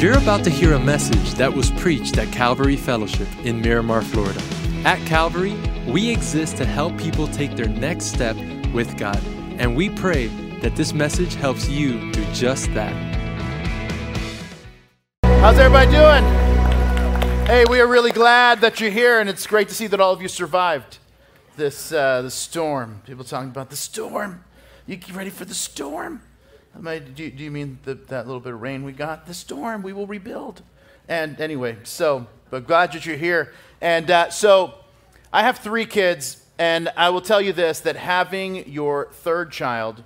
You're about to hear a message that was preached at Calvary Fellowship in Miramar, Florida. At Calvary, we exist to help people take their next step with God, and we pray that this message helps you do just that. How's everybody doing? Hey, we are really glad that you're here, and it's great to see that all of you survived this uh, the storm. People talking about the storm. You ready for the storm? Do you, do you mean the, that little bit of rain we got? The storm, we will rebuild. And anyway, so, but glad that you're here. And uh, so, I have three kids, and I will tell you this that having your third child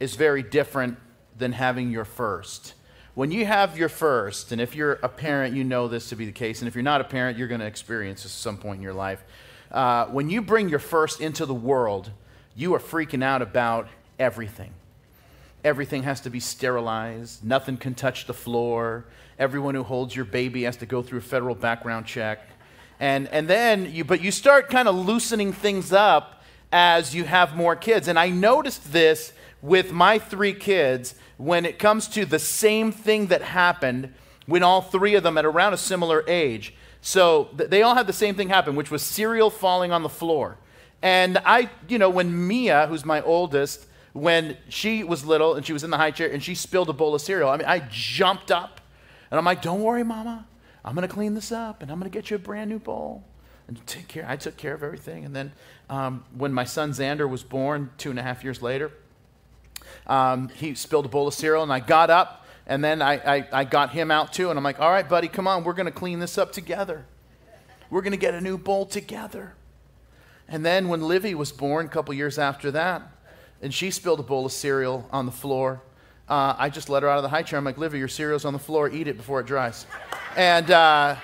is very different than having your first. When you have your first, and if you're a parent, you know this to be the case, and if you're not a parent, you're going to experience this at some point in your life. Uh, when you bring your first into the world, you are freaking out about everything Everything has to be sterilized. Nothing can touch the floor. Everyone who holds your baby has to go through a federal background check. And, and then you, but you start kind of loosening things up as you have more kids. And I noticed this with my three kids when it comes to the same thing that happened when all three of them at around a similar age. So th- they all had the same thing happen, which was cereal falling on the floor. And I, you know, when Mia, who's my oldest, when she was little and she was in the high chair and she spilled a bowl of cereal. I mean, I jumped up and I'm like, don't worry, mama. I'm going to clean this up and I'm going to get you a brand new bowl. And take care. I took care of everything. And then um, when my son Xander was born two and a half years later, um, he spilled a bowl of cereal and I got up and then I, I, I got him out too. And I'm like, all right, buddy, come on. We're going to clean this up together. We're going to get a new bowl together. And then when Livy was born, a couple years after that, and she spilled a bowl of cereal on the floor. Uh, I just let her out of the high chair. I'm like, Livy, your cereal's on the floor. Eat it before it dries. and, uh,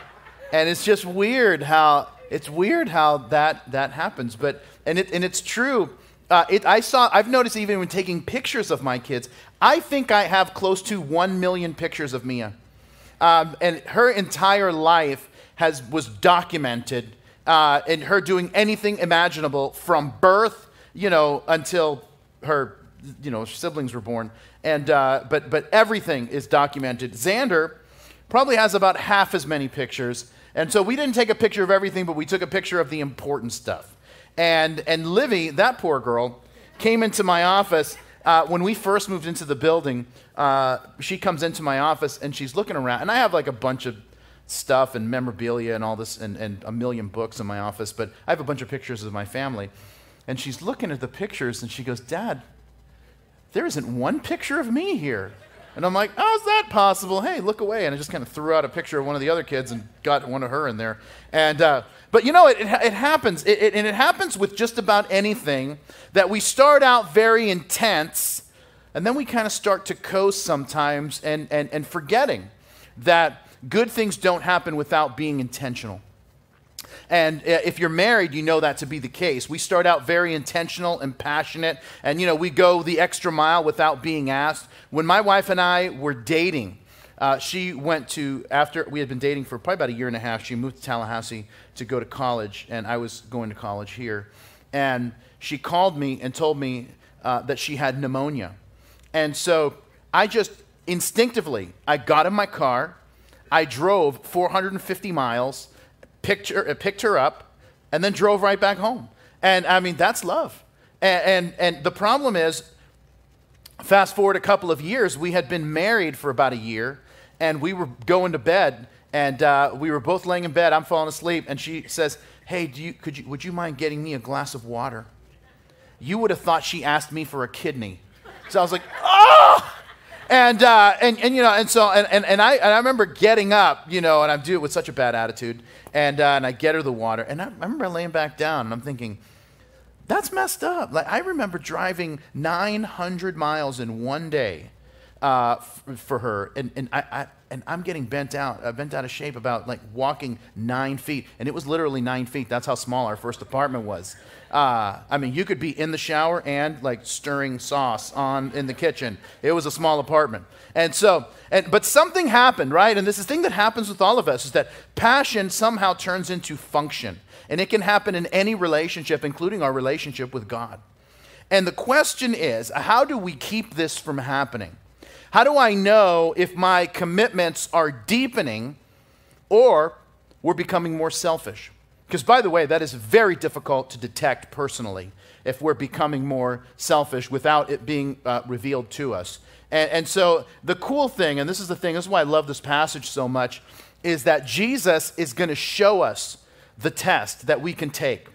and it's just weird how it's weird how that, that happens. But, and, it, and it's true. Uh, it, I saw, I've noticed even when taking pictures of my kids, I think I have close to 1 million pictures of Mia. Um, and her entire life has, was documented uh, in her doing anything imaginable from birth, you know, until her, you know, siblings were born. And, uh, but, but everything is documented. Xander probably has about half as many pictures. And so we didn't take a picture of everything, but we took a picture of the important stuff. And, and Livy, that poor girl, came into my office. Uh, when we first moved into the building, uh, she comes into my office and she's looking around. And I have like a bunch of stuff and memorabilia and all this and, and a million books in my office, but I have a bunch of pictures of my family and she's looking at the pictures and she goes, Dad, there isn't one picture of me here. And I'm like, how's that possible? Hey, look away. And I just kind of threw out a picture of one of the other kids and got one of her in there. And, uh, but you know, it, it, it happens. It, it, and it happens with just about anything that we start out very intense and then we kind of start to coast sometimes and, and, and forgetting that good things don't happen without being intentional. And uh, if you're married, you know that to be the case. We start out very intentional and passionate, and you know, we go the extra mile without being asked. When my wife and I were dating, uh, she went to, after we had been dating for probably about a year and a half, she moved to Tallahassee to go to college, and I was going to college here. And she called me and told me uh, that she had pneumonia. And so I just instinctively, I got in my car, I drove 450 miles picked her, picked her up, and then drove right back home. And I mean, that's love. And, and, and the problem is, fast forward a couple of years, we had been married for about a year, and we were going to bed, and uh, we were both laying in bed. I'm falling asleep, and she says, Hey, do you, could you, would you mind getting me a glass of water? You would have thought she asked me for a kidney. So I was like, Oh! And, uh, and, and, you know, and so, and, and, and, I, and I remember getting up, you know, and I do it with such a bad attitude. And, uh, and I get her the water. And I, I remember laying back down and I'm thinking, that's messed up. Like, I remember driving 900 miles in one day uh, f- for her. And, and, I, I, and I'm getting bent out, uh, bent out of shape about like walking nine feet. And it was literally nine feet. That's how small our first apartment was. Uh, I mean, you could be in the shower and like stirring sauce on in the kitchen. It was a small apartment. And so, and, but something happened, right? And this is the thing that happens with all of us is that passion somehow turns into function. And it can happen in any relationship, including our relationship with God. And the question is, how do we keep this from happening? How do I know if my commitments are deepening or we're becoming more selfish? Because, by the way, that is very difficult to detect personally if we're becoming more selfish without it being uh, revealed to us. And, and so, the cool thing, and this is the thing, this is why I love this passage so much, is that Jesus is going to show us the test that we can take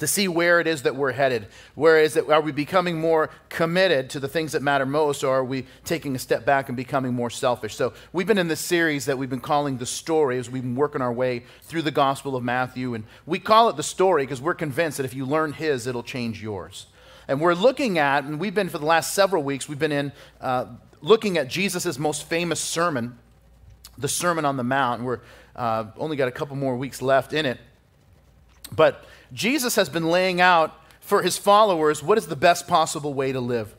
to see where it is that we're headed. Where is it? Are we becoming more committed to the things that matter most, or are we taking a step back and becoming more selfish? So, we've been in this series that we've been calling The Story as we've been working our way through the Gospel of Matthew. And we call it The Story because we're convinced that if you learn His, it'll change yours. And we're looking at, and we've been for the last several weeks, we've been in uh, looking at Jesus' most famous sermon, the Sermon on the Mount. We're uh, only got a couple more weeks left in it. But Jesus has been laying out for his followers what is the best possible way to live.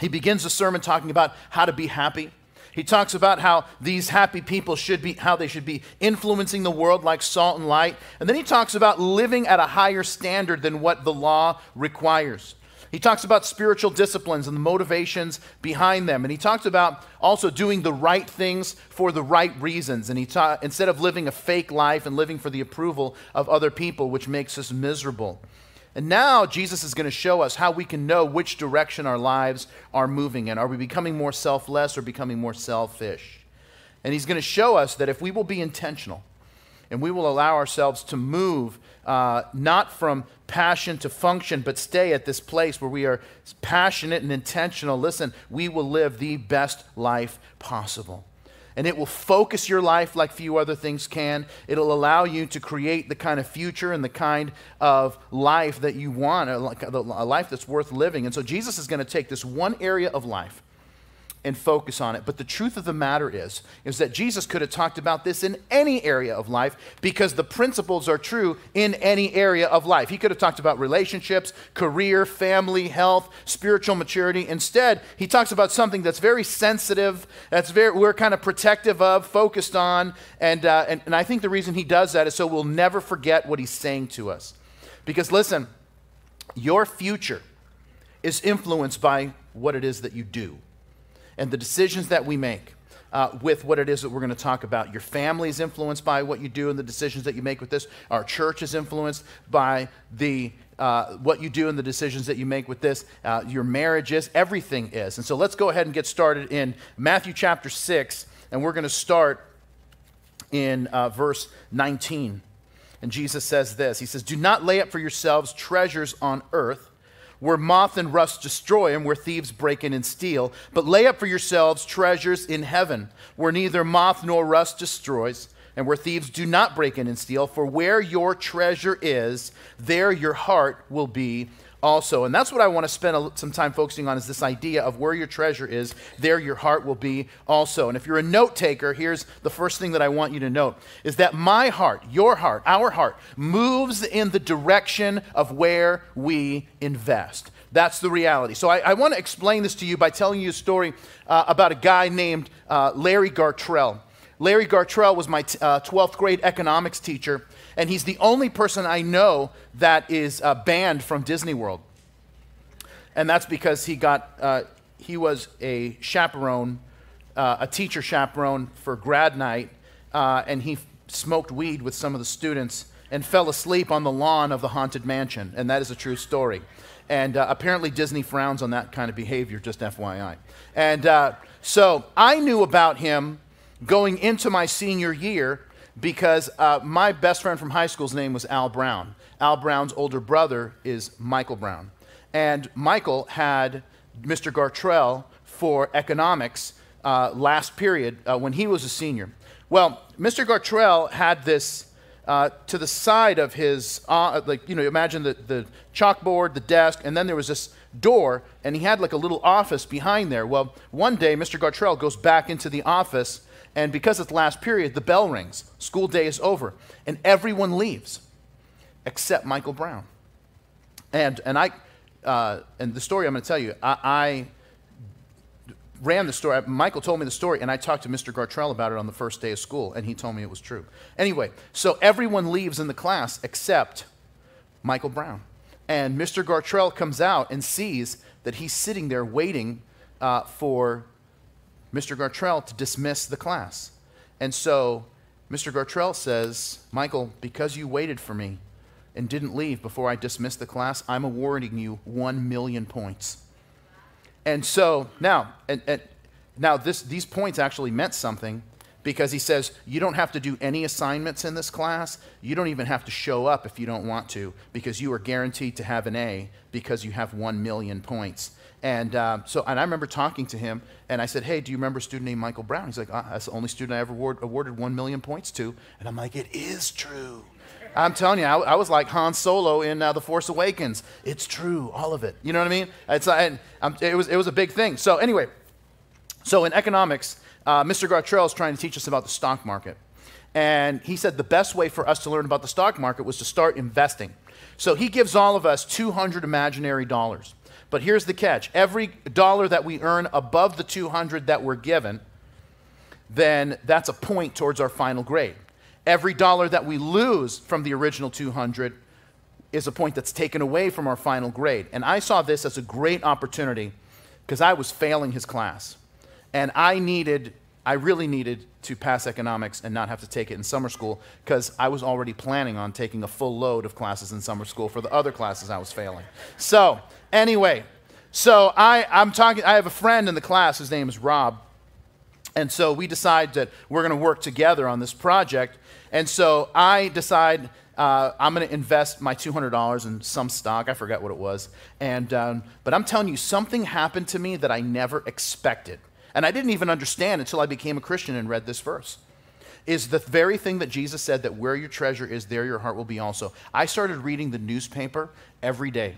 He begins the sermon talking about how to be happy. He talks about how these happy people should be, how they should be influencing the world like salt and light. And then he talks about living at a higher standard than what the law requires. He talks about spiritual disciplines and the motivations behind them. And he talks about also doing the right things for the right reasons. And he ta- instead of living a fake life and living for the approval of other people, which makes us miserable. And now Jesus is going to show us how we can know which direction our lives are moving in. Are we becoming more selfless or becoming more selfish? And he's going to show us that if we will be intentional and we will allow ourselves to move uh, not from passion to function, but stay at this place where we are passionate and intentional. Listen, we will live the best life possible. And it will focus your life like few other things can. It'll allow you to create the kind of future and the kind of life that you want, a life that's worth living. And so Jesus is going to take this one area of life and focus on it. But the truth of the matter is, is that Jesus could have talked about this in any area of life because the principles are true in any area of life. He could have talked about relationships, career, family, health, spiritual maturity. Instead, he talks about something that's very sensitive, that's very we're kind of protective of, focused on, and, uh, and, and I think the reason he does that is so we'll never forget what he's saying to us. Because listen, your future is influenced by what it is that you do and the decisions that we make uh, with what it is that we're going to talk about. Your family is influenced by what you do and the decisions that you make with this. Our church is influenced by the uh, what you do and the decisions that you make with this. Uh, your marriage is, everything is. And so let's go ahead and get started in Matthew chapter 6, and we're going to start in uh, verse 19. And Jesus says this He says, Do not lay up for yourselves treasures on earth where moth and rust destroy and where thieves break in and steal. But lay up for yourselves treasures in heaven, where neither moth nor rust destroys, and where thieves do not break in and steal. For where your treasure is, there your heart will be also. And that's what I want to spend some time focusing on is this idea of where your treasure is, there your heart will be also. And if you're a note taker, here's the first thing that I want you to note is that my heart, your heart, our heart moves in the direction of where we invest. That's the reality. So I, I want to explain this to you by telling you a story uh, about a guy named uh, Larry Gartrell. Larry Gartrell was my t- uh, 12th grade economics teacher and he's the only person I know that is uh, banned from Disney World. And that's because he got, uh, he was a chaperone, uh, a teacher chaperone for grad night, uh, and he smoked weed with some of the students and fell asleep on the lawn of the Haunted Mansion. And that is a true story. And uh, apparently, Disney frowns on that kind of behavior, just FYI. And uh, so I knew about him going into my senior year because uh, my best friend from high school's name was Al Brown. Al Brown's older brother is Michael Brown. And Michael had Mr. Gartrell for economics uh, last period uh, when he was a senior. Well, Mr. Gartrell had this uh, to the side of his, uh, like, you know, imagine the, the chalkboard, the desk, and then there was this door, and he had like a little office behind there. Well, one day, Mr. Gartrell goes back into the office and because it's last period, the bell rings. School day is over. And everyone leaves except Michael Brown. And, and, I, uh, and the story I'm going to tell you, I, I, ran the story. Michael told me the story, and I talked to Mr. Gartrell about it on the first day of school, and he told me it was true. Anyway, so everyone leaves in the class except Michael Brown. And Mr. Gartrell comes out and sees that he's sitting there waiting uh, for Mr. Gartrell to dismiss the class. And so Mr. Gartrell says, Michael, because you waited for me and didn't leave before I dismissed the class, I'm awarding you one million points. And so now, and, and now this, these points actually meant something because he says you don't have to do any assignments in this class. You don't even have to show up if you don't want to because you are guaranteed to have an A because you have one million points. And uh, so, and I remember talking to him, and I said, "Hey, do you remember a student named Michael Brown?" He's like, uh, "That's the only student I ever award, awarded one million points to." And I'm like, "It is true." I'm telling you, I, I was like Han Solo in uh, The Force Awakens. It's true, all of it. You know what I mean? It's, uh, and, um, it, was, it was a big thing. So, anyway, so in economics, uh, Mr. Gartrell is trying to teach us about the stock market. And he said the best way for us to learn about the stock market was to start investing. So he gives all of us 200 imaginary dollars. But here's the catch every dollar that we earn above the 200 that we're given, then that's a point towards our final grade. Every dollar that we lose from the original 200 is a point that's taken away from our final grade. And I saw this as a great opportunity because I was failing his class. And I needed, I really needed to pass economics and not have to take it in summer school because I was already planning on taking a full load of classes in summer school for the other classes I was failing. So, anyway, so I, I'm talking, I have a friend in the class, his name is Rob. And so we decide that we're going to work together on this project. And so I decide uh, I'm going to invest my $200 in some stock. I forgot what it was. And, um, but I'm telling you, something happened to me that I never expected. And I didn't even understand until I became a Christian and read this verse. Is the very thing that Jesus said that where your treasure is, there your heart will be also. I started reading the newspaper every day.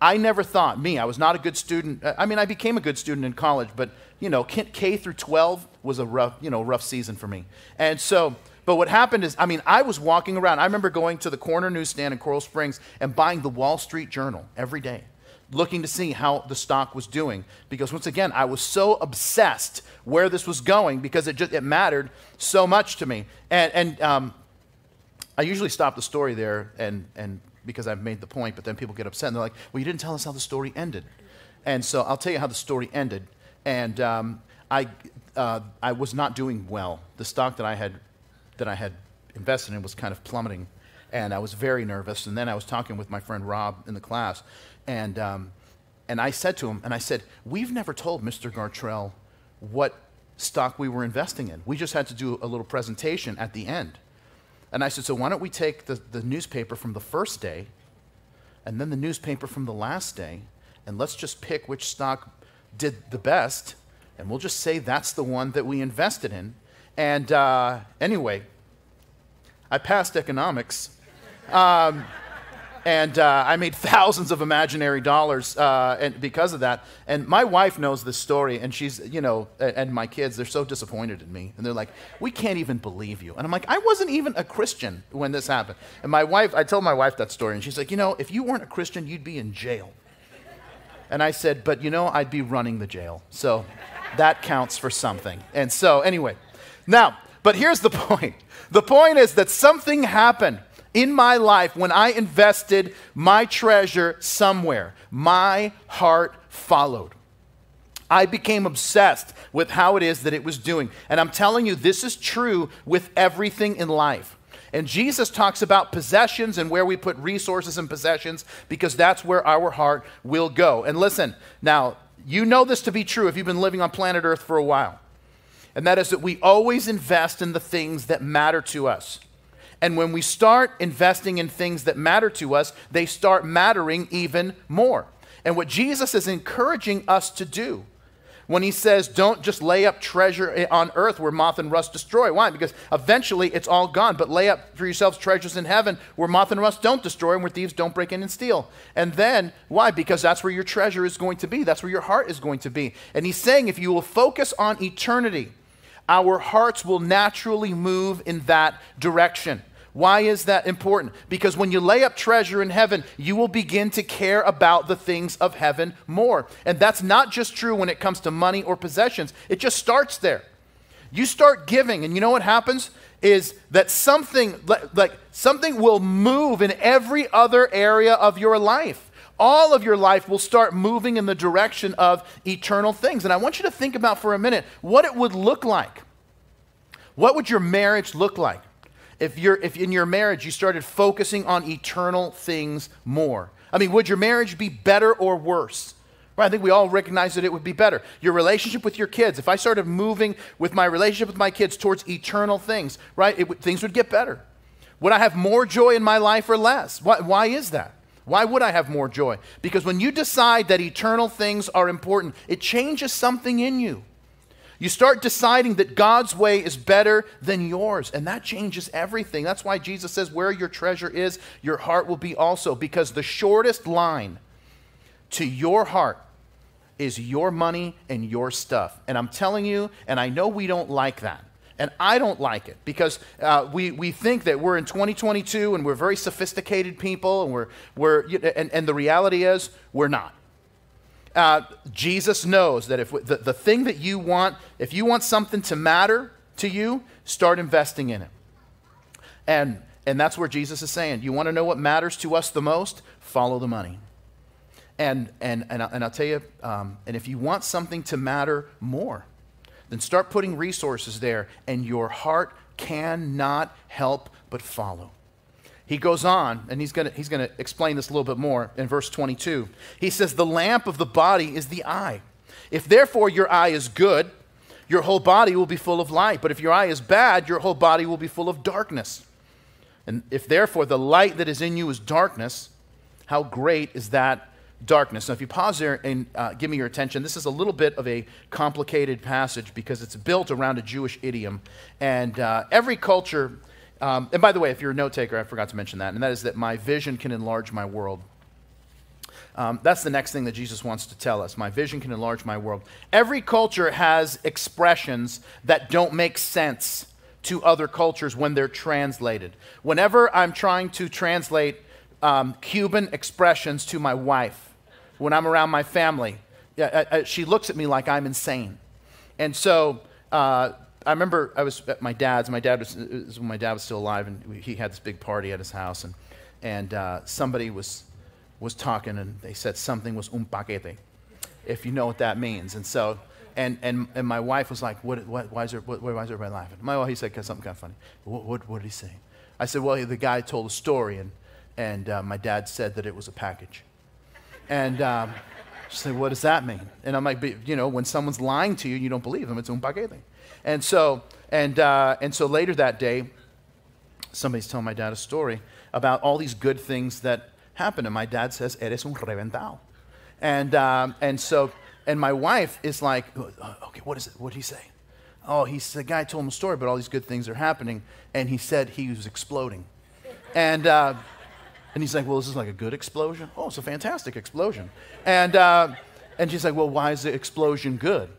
I never thought, me, I was not a good student. I mean, I became a good student in college, but, you know, K through 12 was a rough, you know, rough season for me. And so but what happened is, I mean, I was walking around. I remember going to the corner newsstand in Coral Springs and buying the Wall Street Journal every day, looking to see how the stock was doing. Because once again, I was so obsessed where this was going because it just it mattered so much to me. And, and um, I usually stop the story there and, and because I've made the point, but then people get upset and they're like, well, you didn't tell us how the story ended. And so I'll tell you how the story ended. And um, I, uh, I was not doing well. The stock that I had that I had invested in was kind of plummeting. And I was very nervous. And then I was talking with my friend Rob in the class. And, um, and I said to him, and I said, We've never told Mr. Gartrell what stock we were investing in. We just had to do a little presentation at the end. And I said, So why don't we take the, the newspaper from the first day and then the newspaper from the last day, and let's just pick which stock did the best, and we'll just say that's the one that we invested in. And uh, anyway, I passed economics. Um, and uh, I made thousands of imaginary dollars uh, and because of that. And my wife knows this story, and she's, you know, and my kids, they're so disappointed in me. And they're like, we can't even believe you. And I'm like, I wasn't even a Christian when this happened. And my wife, I told my wife that story, and she's like, you know, if you weren't a Christian, you'd be in jail. And I said, but you know, I'd be running the jail. So that counts for something. And so, anyway. Now, but here's the point the point is that something happened in my life when I invested my treasure somewhere. My heart followed. I became obsessed with how it is that it was doing. And I'm telling you, this is true with everything in life. And Jesus talks about possessions and where we put resources and possessions because that's where our heart will go. And listen, now, you know this to be true if you've been living on planet Earth for a while and that is that we always invest in the things that matter to us. And when we start investing in things that matter to us, they start mattering even more. And what Jesus is encouraging us to do when he says, don't just lay up treasure on earth where moth and rust destroy. Why? Because eventually it's all gone. But lay up for yourselves treasures in heaven where moth and rust don't destroy and where thieves don't break in and steal. And then, why? Because that's where your treasure is going to be. That's where your heart is going to be. And he's saying, if you will focus on eternity, our hearts will naturally move in that direction. Why is that important? Because when you lay up treasure in heaven, you will begin to care about the things of heaven more. And that's not just true when it comes to money or possessions, it just starts there. You start giving, and you know what happens? Is that something like something will move in every other area of your life. All of your life will start moving in the direction of eternal things. And I want you to think about for a minute what it would look like. What would your marriage look like if, you're, if in your marriage you started focusing on eternal things more? I mean, would your marriage be better or worse? Right, I think we all recognize that it would be better. Your relationship with your kids, if I started moving with my relationship with my kids towards eternal things, right, it, things would get better. Would I have more joy in my life or less? Why, why is that? Why would I have more joy? Because when you decide that eternal things are important, it changes something in you. You start deciding that God's way is better than yours, and that changes everything. That's why Jesus says, Where your treasure is, your heart will be also. Because the shortest line to your heart is your money and your stuff. And I'm telling you, and I know we don't like that. And I don't like it because uh, we, we think that we're in 2022 and we're very sophisticated people, and, we're, we're, and, and the reality is we're not. Uh, Jesus knows that if the, the thing that you want, if you want something to matter to you, start investing in it. And, and that's where Jesus is saying, you want to know what matters to us the most? Follow the money. And, and, and, and I'll tell you, um, and if you want something to matter more, then start putting resources there, and your heart cannot help but follow. He goes on, and he's going he's to explain this a little bit more in verse 22. He says, The lamp of the body is the eye. If therefore your eye is good, your whole body will be full of light. But if your eye is bad, your whole body will be full of darkness. And if therefore the light that is in you is darkness, how great is that darkness. Now, if you pause there and uh, give me your attention, this is a little bit of a complicated passage because it's built around a Jewish idiom. And uh, every culture, um, and by the way, if you're a note taker, I forgot to mention that, and that is that my vision can enlarge my world. Um, that's the next thing that Jesus wants to tell us. My vision can enlarge my world. Every culture has expressions that don't make sense to other cultures when they're translated. Whenever I'm trying to translate um, Cuban expressions to my wife, when I'm around my family. Yeah, I, I, she looks at me like I'm insane. And so uh, I remember I was at my dad's. My dad was, was, when my dad was still alive, and he had this big party at his house, and and uh, somebody was was talking, and they said something was un paquete, if you know what that means. And so. And, and, and my wife was like, what, what, why, is there, what, why is everybody laughing? My wife, he said something kind of funny. What, what, what did he say? I said, well, the guy told a story, and, and uh, my dad said that it was a package. And um, she said, What does that mean? And I'm like, You know, when someone's lying to you, and you don't believe them. It's un paquete. And so, and, uh, and so later that day, somebody's telling my dad a story about all these good things that happened. And my dad says, Eres un reventado. And, um, and so, and my wife is like, uh, Okay, what is it? What did he say? Oh, he's the guy told him a story, but all these good things are happening. And he said he was exploding. And, uh, and he's like, Well, this is like a good explosion? Oh, it's a fantastic explosion. And, uh, and she's like, Well, why is the explosion good?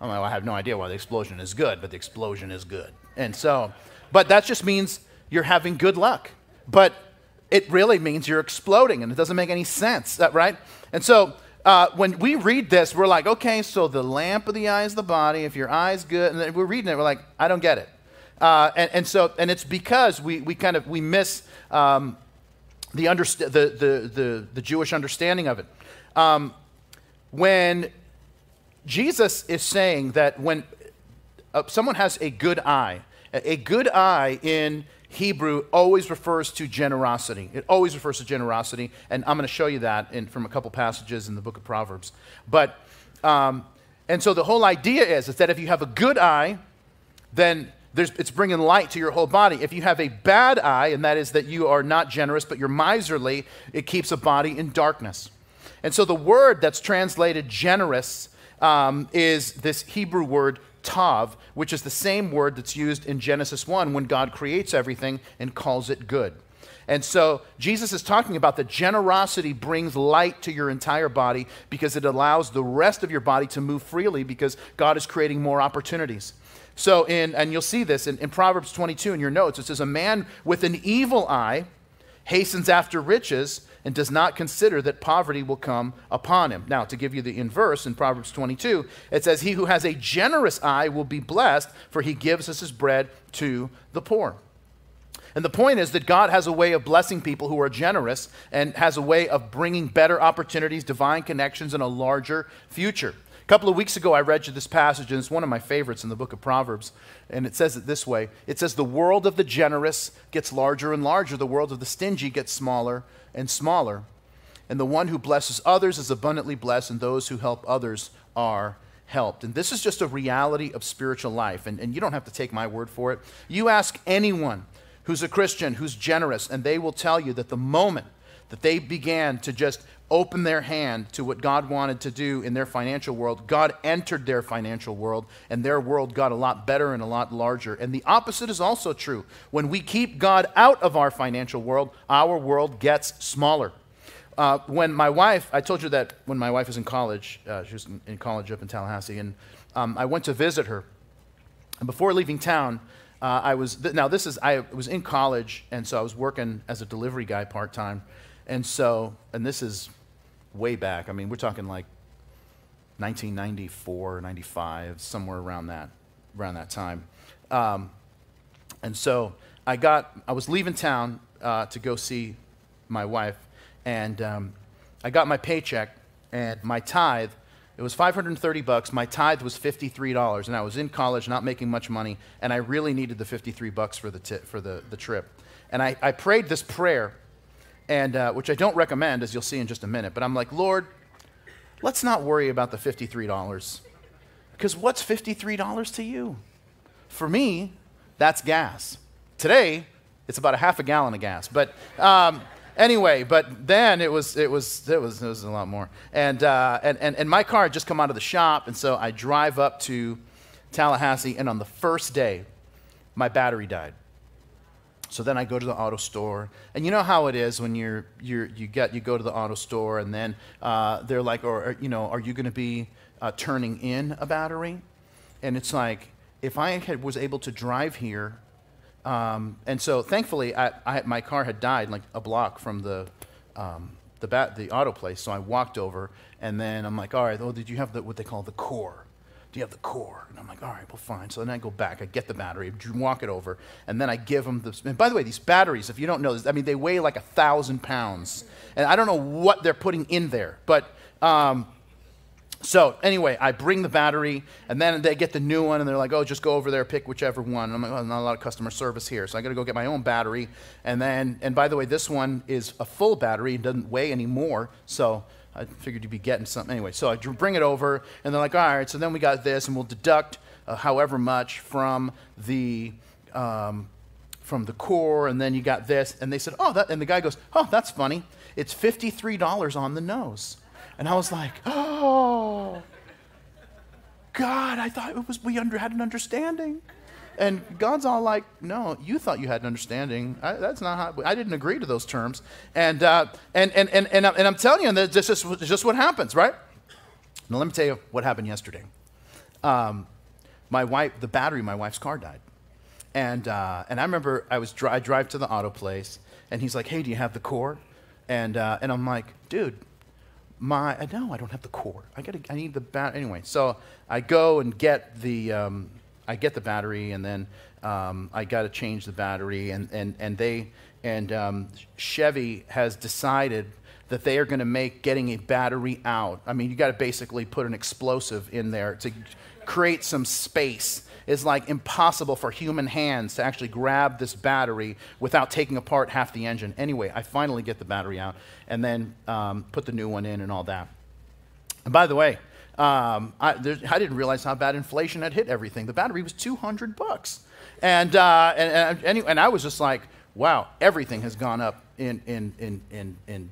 I'm like, well, I have no idea why the explosion is good, but the explosion is good. And so, but that just means you're having good luck. But it really means you're exploding, and it doesn't make any sense, right? And so, uh, when we read this, we're like, okay, so the lamp of the eye is the body. If your eye's good, and we're reading it, we're like, I don't get it. Uh, and, and, so, and it's because we, we kind of we miss um, the, underst- the, the, the, the, Jewish understanding of it. Um, when Jesus is saying that when uh, someone has a good eye, a good eye in Hebrew always refers to generosity. It always refers to generosity, and I'm going to show you that in, from a couple passages in the book of Proverbs. But, um, and so the whole idea is, is that if you have a good eye, then it's bringing light to your whole body. If you have a bad eye, and that is that you are not generous, but you're miserly, it keeps a body in darkness. And so the word that's translated generous um, is this Hebrew word tov, which is the same word that's used in Genesis 1 when God creates everything and calls it good. And so Jesus is talking about that generosity brings light to your entire body because it allows the rest of your body to move freely because God is creating more opportunities. So, in, and you'll see this in, in Proverbs 22 in your notes, it says, A man with an evil eye hastens after riches and does not consider that poverty will come upon him. Now, to give you the inverse in Proverbs 22, it says, He who has a generous eye will be blessed, for he gives us his bread to the poor. And the point is that God has a way of blessing people who are generous and has a way of bringing better opportunities, divine connections, and a larger future. A couple of weeks ago, I read you this passage, and it's one of my favorites in the book of Proverbs. And it says it this way It says, The world of the generous gets larger and larger, the world of the stingy gets smaller and smaller. And the one who blesses others is abundantly blessed, and those who help others are helped. And this is just a reality of spiritual life. And, and you don't have to take my word for it. You ask anyone who's a Christian, who's generous, and they will tell you that the moment that they began to just open their hand to what God wanted to do in their financial world, God entered their financial world, and their world got a lot better and a lot larger. And the opposite is also true. When we keep God out of our financial world, our world gets smaller. Uh, when my wife, I told you that when my wife was in college, uh, she was in, in, college up in Tallahassee, and um, I went to visit her. And before leaving town, uh, I was, th- now this is, I was in college, and so I was working as a delivery guy part time. And so, and this is way back. I mean, we're talking like 1994, 95, somewhere around that, around that time. Um, and so I got, I was leaving town uh, to go see my wife, and um, I got my paycheck and my tithe. It was 530 bucks. My tithe was $53, and I was in college, not making much money, and I really needed the 53 bucks for the, t- for the, the trip. And I, I prayed this prayer, and uh, which I don't recommend, as you'll see in just a minute. But I'm like, Lord, let's not worry about the $53, because what's $53 to you? For me, that's gas. Today, it's about a half a gallon of gas. But um, anyway, but then it was it was it was it was a lot more. And uh, and, and and my car had just come out of the shop, and so I drive up to Tallahassee, and on the first day, my battery died. So then I go to the auto store, and you know how it is when you're you're you get you go to the auto store, and then uh, they're like, or you know, are you going to be uh, turning in a battery? And it's like, if I had, was able to drive here um, and so thankfully, I, I, my car had died like a block from the, um, the, bat, the auto place. So I walked over, and then I'm like, all right, oh, did you have the, what they call the core? Do you have the core? And I'm like, all right, well, fine. So then I go back, I get the battery, walk it over, and then I give them the. And by the way, these batteries, if you don't know this, I mean, they weigh like a thousand pounds. And I don't know what they're putting in there, but um, so anyway, I bring the battery, and then they get the new one, and they're like, "Oh, just go over there, pick whichever one." And I'm like, "Oh, not a lot of customer service here, so I got to go get my own battery." And then, and by the way, this one is a full battery; it doesn't weigh any more, so I figured you'd be getting something anyway. So I bring it over, and they're like, "All right, so then we got this, and we'll deduct uh, however much from the." Um, from the core, and then you got this, and they said, "Oh, that," and the guy goes, "Oh, that's funny. It's fifty-three dollars on the nose." And I was like, oh, God, I thought it was we under, had an understanding. And God's all like, no, you thought you had an understanding. I, that's not how, I didn't agree to those terms. And, uh, and, and, and, and, and, I'm telling you, that this is just what happens, right? Now, let me tell you what happened yesterday. Um, my wife, the battery in my wife's car died. And, uh, and I remember I, was dri- I drive to the auto place, and he's like, hey, do you have the core? And, uh, and I'm like, dude, my no, I don't have the core. I got I need the bat anyway. So I go and get the um, I get the battery, and then um, I got to change the battery, and and and they and um, Chevy has decided that they are going to make getting a battery out. I mean, you got to basically put an explosive in there to create some space It's like impossible for human hands to actually grab this battery without taking apart half the engine. Anyway, I finally get the battery out and then um, put the new one in and all that. And by the way, um, I, I, didn't realize how bad inflation had hit everything. The battery was 200 bucks. And, uh, and, and, and I was just like, wow, everything has gone up in, in, in, in, in,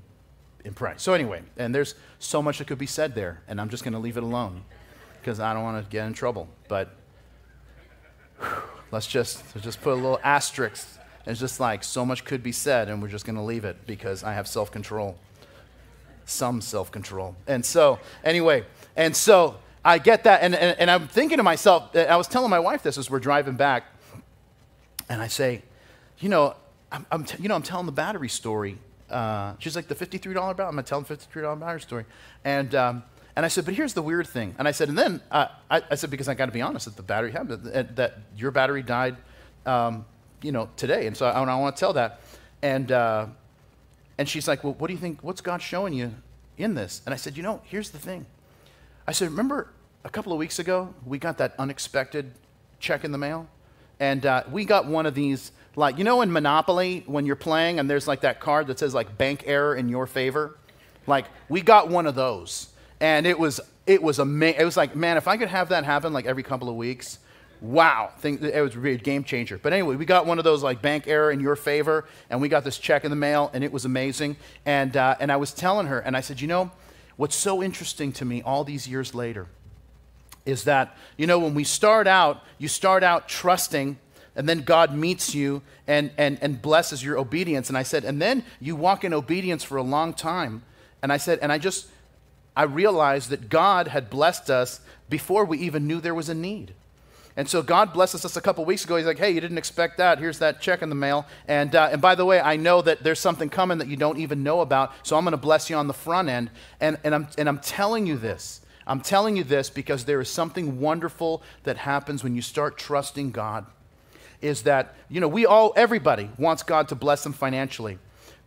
in price. So, anyway, and there's so much that could be said there, and I'm just going to leave it alone because I don't want to get in trouble. But let's just let's just put a little asterisk. It's just like so much could be said, and we're just going to leave it because I have self control, some self control. And so, anyway, and so I get that, and, and, and I'm thinking to myself, I was telling my wife this as we're driving back, and I say, you know, I'm, I'm t- you know, I'm telling the battery story. Uh, she's like, the $53 battery? I'm telling the $53 battery story. And, um, and I said, but here's the weird thing. And I said, and then uh, I, I, said, because I got to be honest, that the battery happened, that, that, your battery died um, you know, today. And so I, I want to tell that. And, uh, and she's like, well, what do you think, what's God showing you in this? And I said, you know, here's the thing. I said, remember a couple of weeks ago, we got that unexpected check in the mail? And uh, we got one of these, like, you know, in Monopoly, when you're playing and there's like that card that says, like, bank error in your favor? Like, we got one of those. And it was, it was amazing. It was like, man, if I could have that happen like every couple of weeks, wow, think it was a game changer. But anyway, we got one of those like bank error in your favor, and we got this check in the mail, and it was amazing. And, uh, and I was telling her, and I said, you know, what's so interesting to me all these years later is that, you know, when we start out, you start out trusting, and then God meets you and, and, and blesses your obedience. And I said, and then you walk in obedience for a long time. And I said, and I just, I realized that God had blessed us before we even knew there was a need. And so God blesses us a couple weeks ago. He's like, hey, you didn't expect that. Here's that check in the mail. And, uh, and by the way, I know that there's something coming that you don't even know about, so I'm going to bless you on the front end. And, and, I'm, and I'm telling you this. I'm telling you this because there is something wonderful that happens when you start trusting God. Is that, you know, we all, everybody wants God to bless them financially.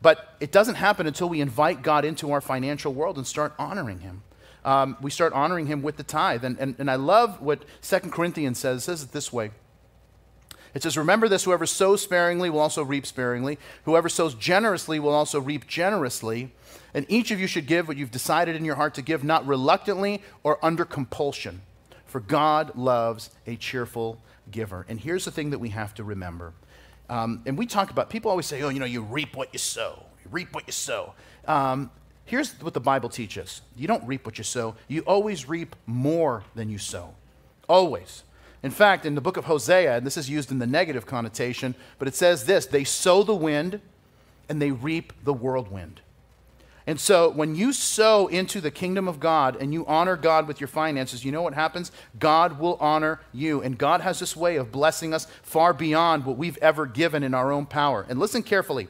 But it doesn't happen until we invite God into our financial world and start honoring Him um, we start honoring him with the tithe. And, and, and I love what Second Corinthians says. It says it this way. It says, Remember this whoever sows sparingly will also reap sparingly. Whoever sows generously will also reap generously. And each of you should give what you've decided in your heart to give, not reluctantly or under compulsion. For God loves a cheerful giver. And here's the thing that we have to remember. Um, and we talk about, people always say, oh, you know, you reap what you sow. You reap what you sow. Um, Here's what the Bible teaches you don't reap what you sow, you always reap more than you sow. Always. In fact, in the book of Hosea, and this is used in the negative connotation, but it says this they sow the wind and they reap the whirlwind. And so when you sow into the kingdom of God and you honor God with your finances, you know what happens? God will honor you. And God has this way of blessing us far beyond what we've ever given in our own power. And listen carefully.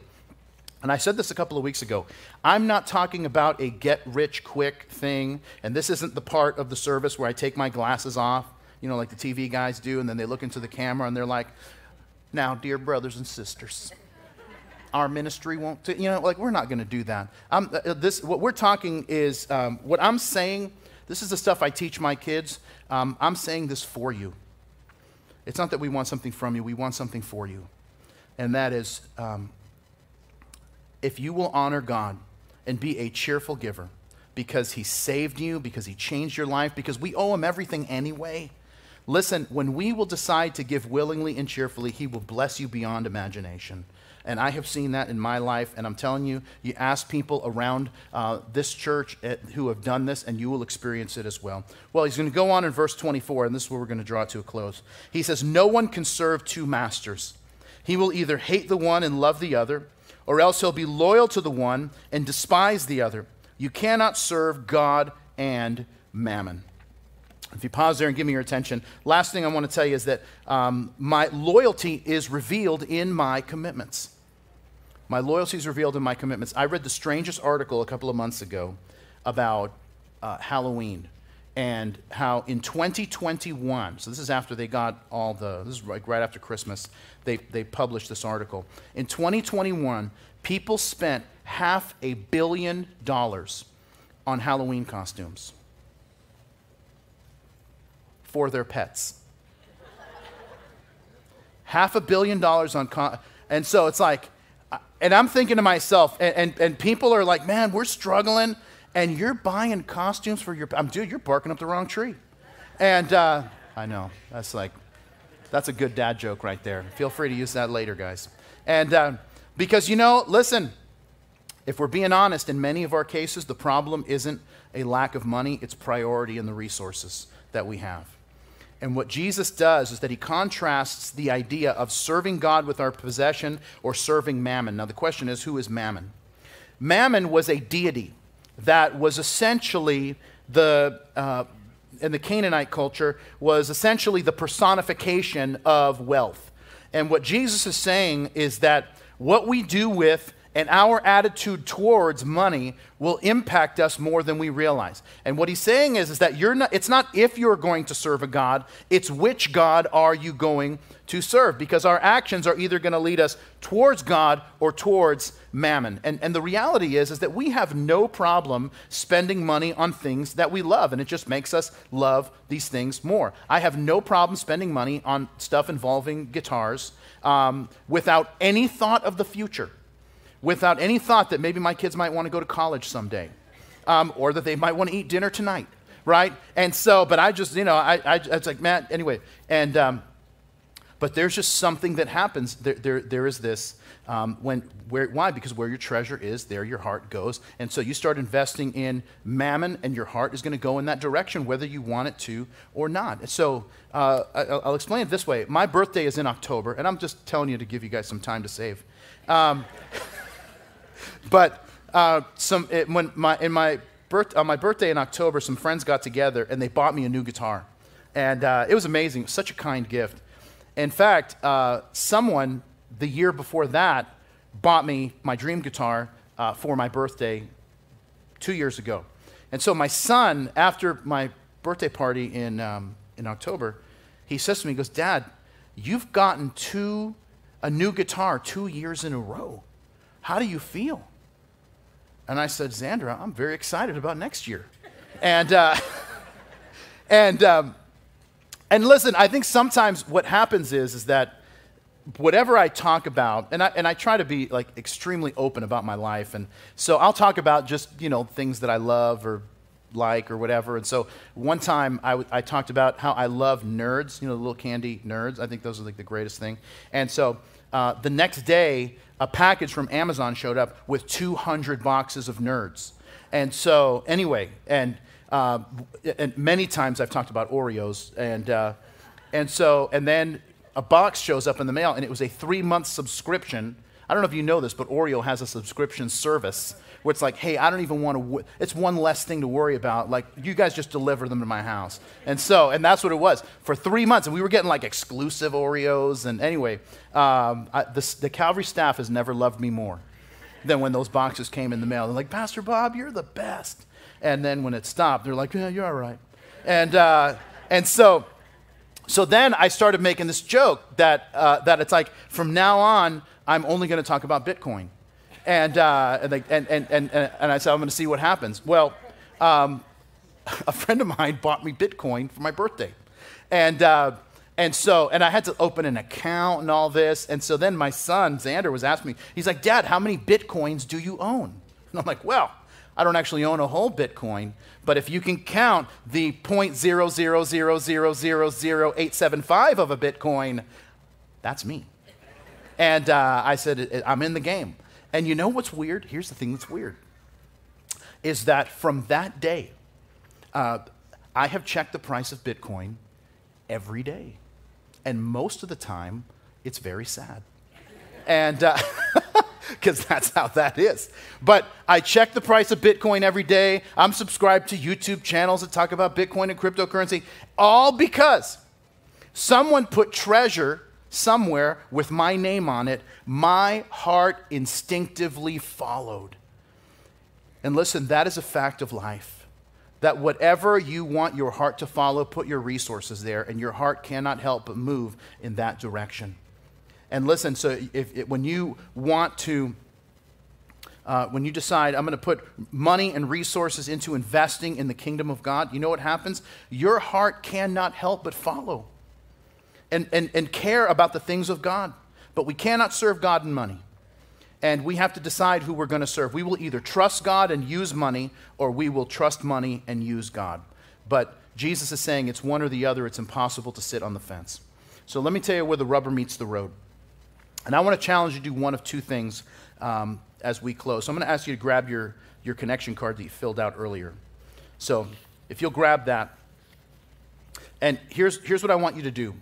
And I said this a couple of weeks ago. I'm not talking about a get rich quick thing, and this isn't the part of the service where I take my glasses off, you know, like the TV guys do, and then they look into the camera and they're like, now, dear brothers and sisters, our ministry won't, t-. you know, like we're not going to do that. I'm, uh, this, what we're talking is, um, what I'm saying, this is the stuff I teach my kids. Um, I'm saying this for you. It's not that we want something from you, we want something for you. And that is, um, if you will honor God and be a cheerful giver because he saved you, because he changed your life, because we owe him everything anyway. Listen, when we will decide to give willingly and cheerfully, he will bless you beyond imagination. And I have seen that in my life. And I'm telling you, you ask people around uh, this church at, who have done this, and you will experience it as well. Well, he's going to go on in verse 24, and this is where we're going to draw to a close. He says, No one can serve two masters. He will either hate the one and love the other or else he'll be loyal to the one and despise the other. You cannot serve God and mammon. If you pause there and give me your attention, last thing I want to tell you is that um, my loyalty is revealed in my commitments. My loyalty is revealed in my commitments. I read the strangest article a couple of months ago about uh, Halloween and how in 2021, so this is after they got all the, this is like right after Christmas, they, they published this article. In 2021, people spent half a billion dollars on Halloween costumes for their pets. half a billion dollars on, con- and so it's like, uh, and I'm thinking to myself, and, and, and people are like, man, we're struggling and you're buying costumes for your. I'm, dude, you're barking up the wrong tree. And uh, I know that's like, that's a good dad joke right there. Feel free to use that later, guys. And uh, because you know, listen, if we're being honest, in many of our cases, the problem isn't a lack of money; it's priority in the resources that we have. And what Jesus does is that he contrasts the idea of serving God with our possession or serving mammon. Now, the question is who is mammon? Mammon was a deity that was essentially the, uh, in the Canaanite culture, was essentially the personification of wealth. And what Jesus is saying is that what we do with and our attitude towards money will impact us more than we realize. And what he's saying is, is that you're not, it's not if you're going to serve a God, it's which God are you going to serve because our actions are either going to lead us towards God or towards mammon. And, and the reality is, is that we have no problem spending money on things that we love, and it just makes us love these things more. I have no problem spending money on stuff involving guitars um, without any thought of the future, without any thought that maybe my kids might want to go to college someday, um, or that they might want to eat dinner tonight, right? And so, but I just, you know, I, I, I was like, man, anyway, and, um, but there's just something that happens. There, there, there is this. Um, when, where, why? Because where your treasure is, there your heart goes. And so you start investing in mammon, and your heart is going to go in that direction, whether you want it to or not. So uh, I, will explain it this way. My birthday is in October, and I'm just telling you to give you guys some time to save. Um, but uh, some, it, when my, in my birth, on my birthday in October, some friends got together and they bought me a new guitar. And uh, it was amazing. Such a kind gift. In fact, uh, someone the year before that bought me my dream guitar uh, for my birthday two years ago. And so my son, after my birthday party in, um, in October, he says to me, he goes, Dad, you've gotten two, a new guitar two years in a row. How do you feel? And I said, Xander, I'm very excited about next year. And, uh, and um, and listen, I think sometimes what happens is, is that whatever I talk about, and I, and I try to be like extremely open about my life. And so I'll talk about just, you know, things that I love or like or whatever. And so one time I, w- I talked about how I love nerds, you know, the little candy nerds. I think those are like the greatest thing. And so uh, the next day, a package from Amazon showed up with 200 boxes of nerds. And so, anyway, and uh, and many times I've talked about Oreos, and uh, and so and then a box shows up in the mail, and it was a three month subscription. I don't know if you know this, but Oreo has a subscription service where it's like, hey, I don't even want to. W- it's one less thing to worry about. Like you guys just deliver them to my house, and so and that's what it was for three months, and we were getting like exclusive Oreos. And anyway, um, I, the, the Calvary staff has never loved me more than when those boxes came in the mail. They're like, Pastor Bob, you're the best. And then when it stopped, they're like, yeah, you're all right. And, uh, and so, so then I started making this joke that, uh, that it's like, from now on, I'm only going to talk about Bitcoin. And, uh, and, and, and, and, and, I said, I'm going to see what happens. Well, um, a friend of mine bought me Bitcoin for my birthday. And, uh, and so, and I had to open an account and all this. And so then my son, Xander, was asking me, he's like, Dad, how many Bitcoins do you own? And I'm like, well, I don't actually own a whole Bitcoin, but if you can count the 0.000000875 of a Bitcoin, that's me. And uh, I said, I'm in the game. And you know what's weird? Here's the thing that's weird is that from that day, uh, I have checked the price of Bitcoin every day. And most of the time, it's very sad. And. Uh, because that's how that is. But I check the price of Bitcoin every day. I'm subscribed to YouTube channels that talk about Bitcoin and cryptocurrency, all because someone put treasure somewhere with my name on it. My heart instinctively followed. And listen, that is a fact of life. That whatever you want your heart to follow, put your resources there, and your heart cannot help but move in that direction. And listen, so if, if when you want to, uh, when you decide, I'm going to put money and resources into investing in the kingdom of God, you know what happens? Your heart cannot help but follow and, and, and care about the things of God. But we cannot serve God in money. And we have to decide who we're going to serve. We will either trust God and use money, or we will trust money and use God. But Jesus is saying it's one or the other. It's impossible to sit on the fence. So let me tell you where the rubber meets the road. And I want to challenge you to do one of two things um, as we close. So I'm going to ask you to grab your, your connection card that you filled out earlier. So if you'll grab that. And here's, here's what I want you to do.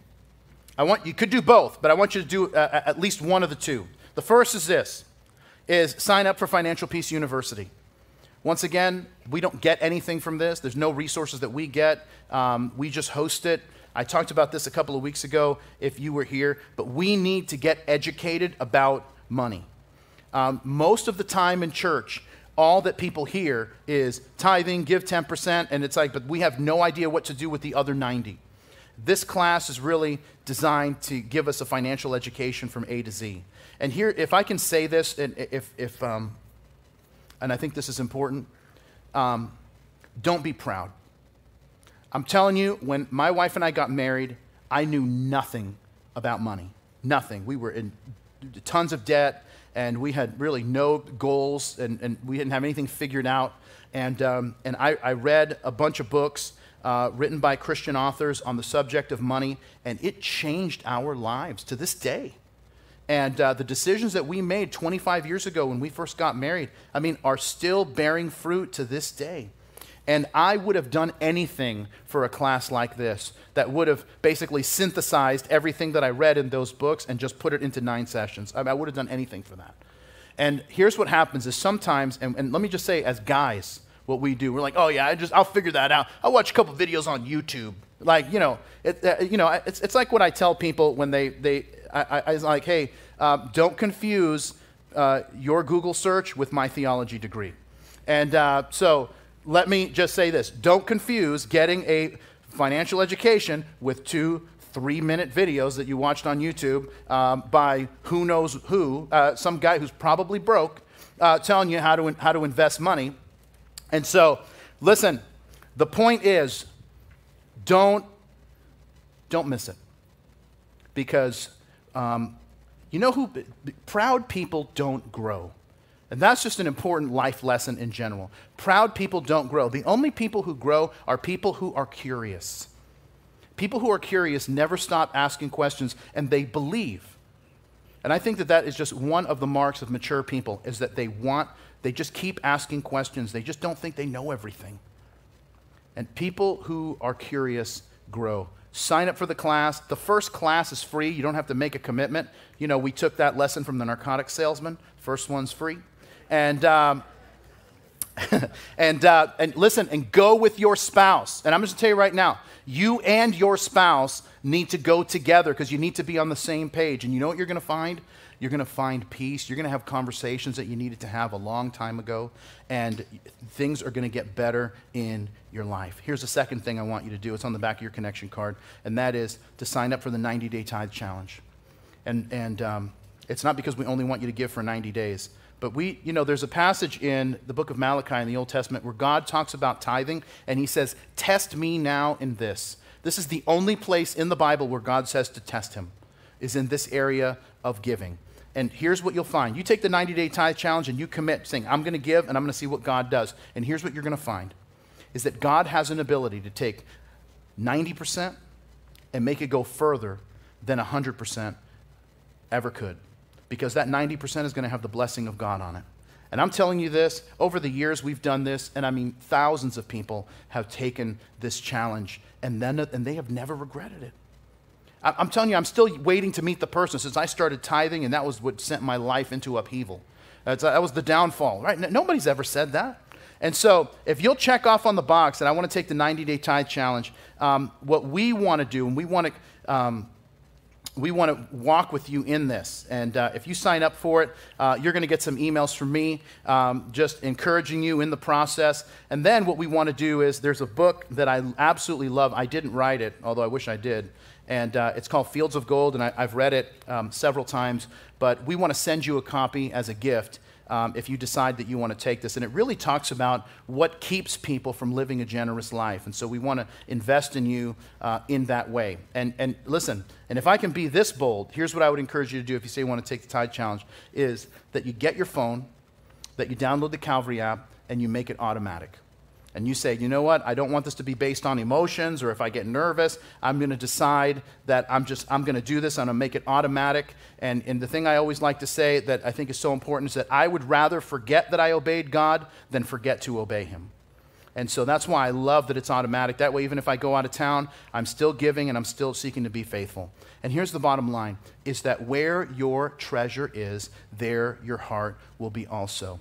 I want you could do both, but I want you to do uh, at least one of the two. The first is this is sign up for Financial Peace University. Once again, we don't get anything from this. There's no resources that we get. Um, we just host it. I talked about this a couple of weeks ago if you were here, but we need to get educated about money. um, most of the time in church, all that people hear is tithing, give 10%, and it's like, but we have no idea what to do with the other 90. This class is really designed to give us a financial education from A to Z. And here, if I can say this, and if, if um, and I think this is important, um, don't be proud. I'm telling you, when my wife and I got married, I knew nothing about money. Nothing. We were in tons of debt, and we had really no goals, and, and we didn't have anything figured out. And, um, and I, I, read a bunch of books uh, written by Christian authors on the subject of money, and it changed our lives to this day. And uh, the decisions that we made 25 years ago when we first got married, I mean, are still bearing fruit to this day. And I would have done anything for a class like this that would have basically synthesized everything that I read in those books and just put it into nine sessions. I, I would have done anything for that. And here's what happens is sometimes, and, and let me just say, as guys, what we do, we're like, oh yeah, I just I'll figure that out. I'll watch a couple videos on YouTube. Like you know, it, uh, you know, it's, it's like what I tell people when they they I, I, I was like, hey, uh, don't confuse uh, your Google search with my theology degree. And uh, so let me just say this don't confuse getting a financial education with two three minute videos that you watched on YouTube um, by who knows who, uh, some guy who's probably broke, uh, telling you how to, how to invest money. And so, listen, the point is don't, don't miss it. Because um, you know who, proud people don't grow. And that's just an important life lesson in general. Proud people don't grow. The only people who grow are people who are curious. People who are curious never stop asking questions and they believe. And I think that that is just one of the marks of mature people is that they want they just keep asking questions. They just don't think they know everything. And people who are curious grow. Sign up for the class. The first class is free. You don't have to make a commitment. You know, we took that lesson from the narcotic salesman. First one's free. And, um, and, uh, and listen, and go with your spouse. And I'm just to tell you right now, you and your spouse need to go together because you need to be on the same page. And you know what you're to find? You're to find peace. You're to have conversations that you needed to have a long time ago. And things are to get better in your life. Here's the second thing I want you to do it's on the back of your connection card, and that is to sign up for the 90 day tithe challenge. And, and um, it's not because we only want you to give for 90 days. But we, you know, there's a passage in the book of Malachi in the Old Testament where God talks about tithing and he says, Test me now in this. This is the only place in the Bible where God says to test him, is in this area of giving. And here's what you'll find. You take the 90 day tithe challenge and you commit, saying, I'm going to give and I'm going to see what God does. And here's what you're going to find is that God has an ability to take 90% and make it go further than 100% ever could because that 90% is going to have the blessing of God on it. And I'm telling you this, over the years we've done this, and I mean, thousands of people have taken this challenge, and, then, and they have never regretted it. I'm telling you, I'm still waiting to meet the person since I started tithing, and that was what sent my life into upheaval. that was the downfall, right? Nobody's ever said that. And so, if you'll check off on the box that I want to take the 90 day tithe challenge, um, what we want to do, and we want to um, we want to walk with you in this. And uh, if you sign up for it, uh, you're going to get some emails from me um, just encouraging you in the process. And then what we want to do is there's a book that I absolutely love. I didn't write it, although I wish I did. And uh, it's called Fields of Gold, and I, have read it um, several times. But we want to send you a copy as a gift um, if you decide that you want to take this. And it really talks about what keeps people from living a generous life. And so we want to invest in you uh, in that way. And, and listen, and if I can be this bold, here's what I would encourage you to do if you say you want to take the Tithe Challenge is that you get your phone, that you download the Calvary app, and you make it automatic and you say, you know what, I don't want this to be based on emotions or if I get nervous, I'm going to decide that I'm just, I'm going to do this, I'm going to make it automatic. And, and the thing I always like to say that I think is so important is that I would rather forget that I obeyed God than forget to obey Him. And so that's why I love that it's automatic. That way, even if I go out of town, I'm still giving and I'm still seeking to be faithful. And here's the bottom line is that where your treasure is, there your heart will be also.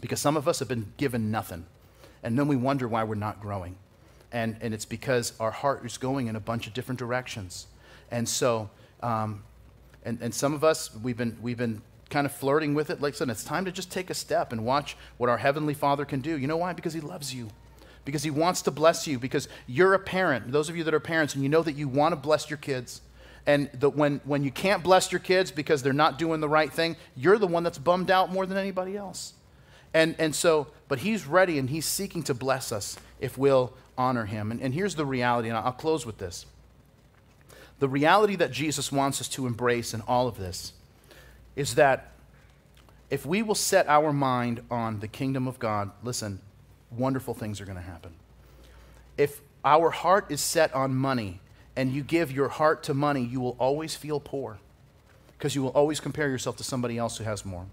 Because some of us have been given nothing and then we wonder why we're not growing. And, and it's because our heart is going in a bunch of different directions. And so, um, and, and some of us, we've been, we've been kind of flirting with it, like I said, it's time to just take a step and watch what our Heavenly Father can do. You know why? Because He loves you. Because He wants to bless you. Because you're a parent. Those of you that are parents, and you know that you want to bless your kids. And the, when, when you can't bless your kids because they're not doing the right thing, you're the one that's bummed out more than anybody else. And, and so, but He's ready and He's seeking to bless us if we'll honor Him. And, and here's the reality, and I'll close with this. The reality that Jesus wants us to embrace in all of this is that if we will set our mind on the kingdom of God, listen, wonderful things are going to happen. If our heart is set on money and you give your heart to money, you will always feel poor because you will always compare yourself to somebody else who has more.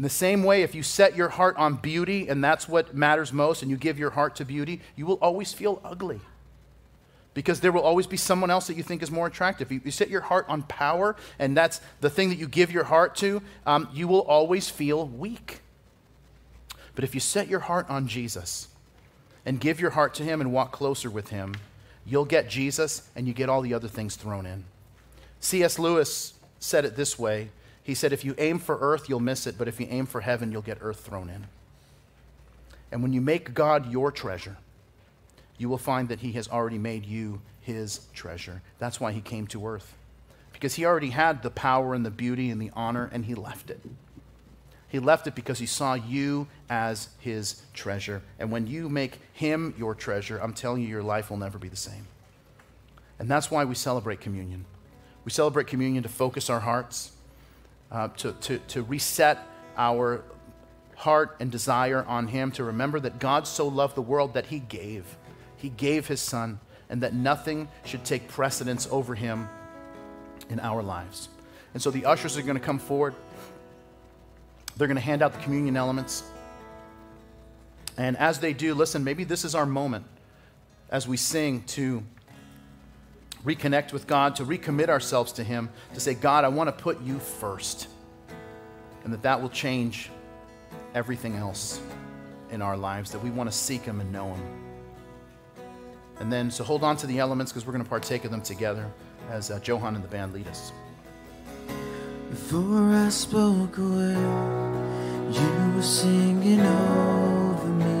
In the same way, if you set your heart on beauty and that's what matters most and you give your heart to beauty, you will always feel ugly because there will always be someone else that you think is more attractive. You, you set your heart on power, and that's the thing that you give your heart to, um, you will always feel weak. But if you set your heart on Jesus and give your heart to Him and walk closer with Him, you'll get Jesus and you get all the other things thrown in. C.S. Lewis said it this way He said, If you aim for earth, you'll miss it, but if you aim for heaven, you'll get earth thrown in. And when you make God your treasure, you will find that he has already made you his treasure. That's why he came to earth. Because he already had the power and the beauty and the honor, and he left it. He left it because he saw you as his treasure. And when you make him your treasure, I'm telling you, your life will never be the same. And that's why we celebrate communion. We celebrate communion to focus our hearts, uh, to, to, to reset our heart and desire on him, to remember that God so loved the world that he gave. He gave his son, and that nothing should take precedence over him in our lives. And so the ushers are going to come forward. They're going to hand out the communion elements. And as they do, listen, maybe this is our moment as we sing to reconnect with God, to recommit ourselves to Him, to say, God, I want to put you first. And that that will change everything else in our lives, that we want to seek Him and know Him. And then, so hold on to the elements because we're going to partake of them together as uh, Johan and the band lead us. Before I spoke a word, you were singing over me.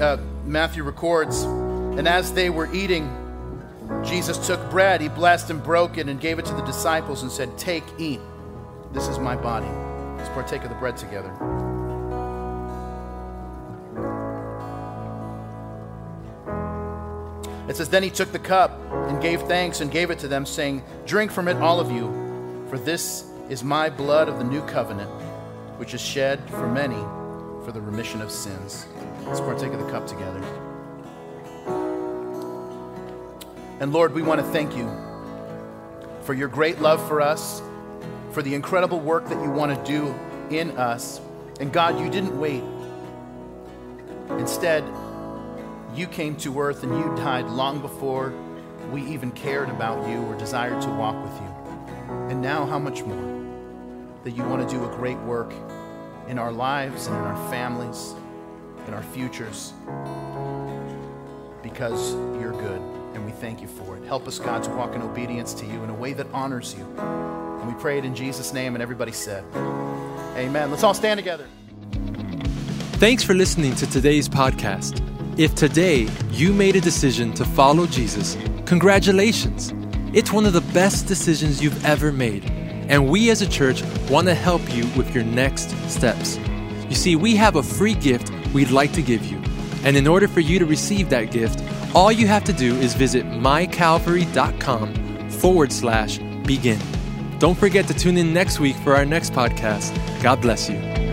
uh, Matthew records, and as they were eating, Jesus took bread, he blessed and broke it, and gave it to the disciples and said, Take, eat. This is my body. Let's partake of the bread together. It says, Then he took the cup and gave thanks and gave it to them, saying, Drink from it, all of you. For this is my blood of the new covenant, which is shed for many for the remission of sins. Let's partake of the cup together. And Lord, we want to thank you for your great love for us, for the incredible work that you want to do in us. And God, you didn't wait. Instead, you came to earth and you died long before we even cared about you or desired to walk with you. And now, how much more that you want to do a great work in our lives and in our families, in our futures, because you're good and we thank you for it. Help us, God, to walk in obedience to you in a way that honors you. And we pray it in Jesus' name, and everybody said, Amen. Let's all stand together. Thanks for listening to today's podcast. If today you made a decision to follow Jesus, congratulations. It's one of the best decisions you've ever made. And we as a church want to help you with your next steps. You see, we have a free gift we'd like to give you. And in order for you to receive that gift, all you have to do is visit mycalvary.com forward slash begin. Don't forget to tune in next week for our next podcast. God bless you.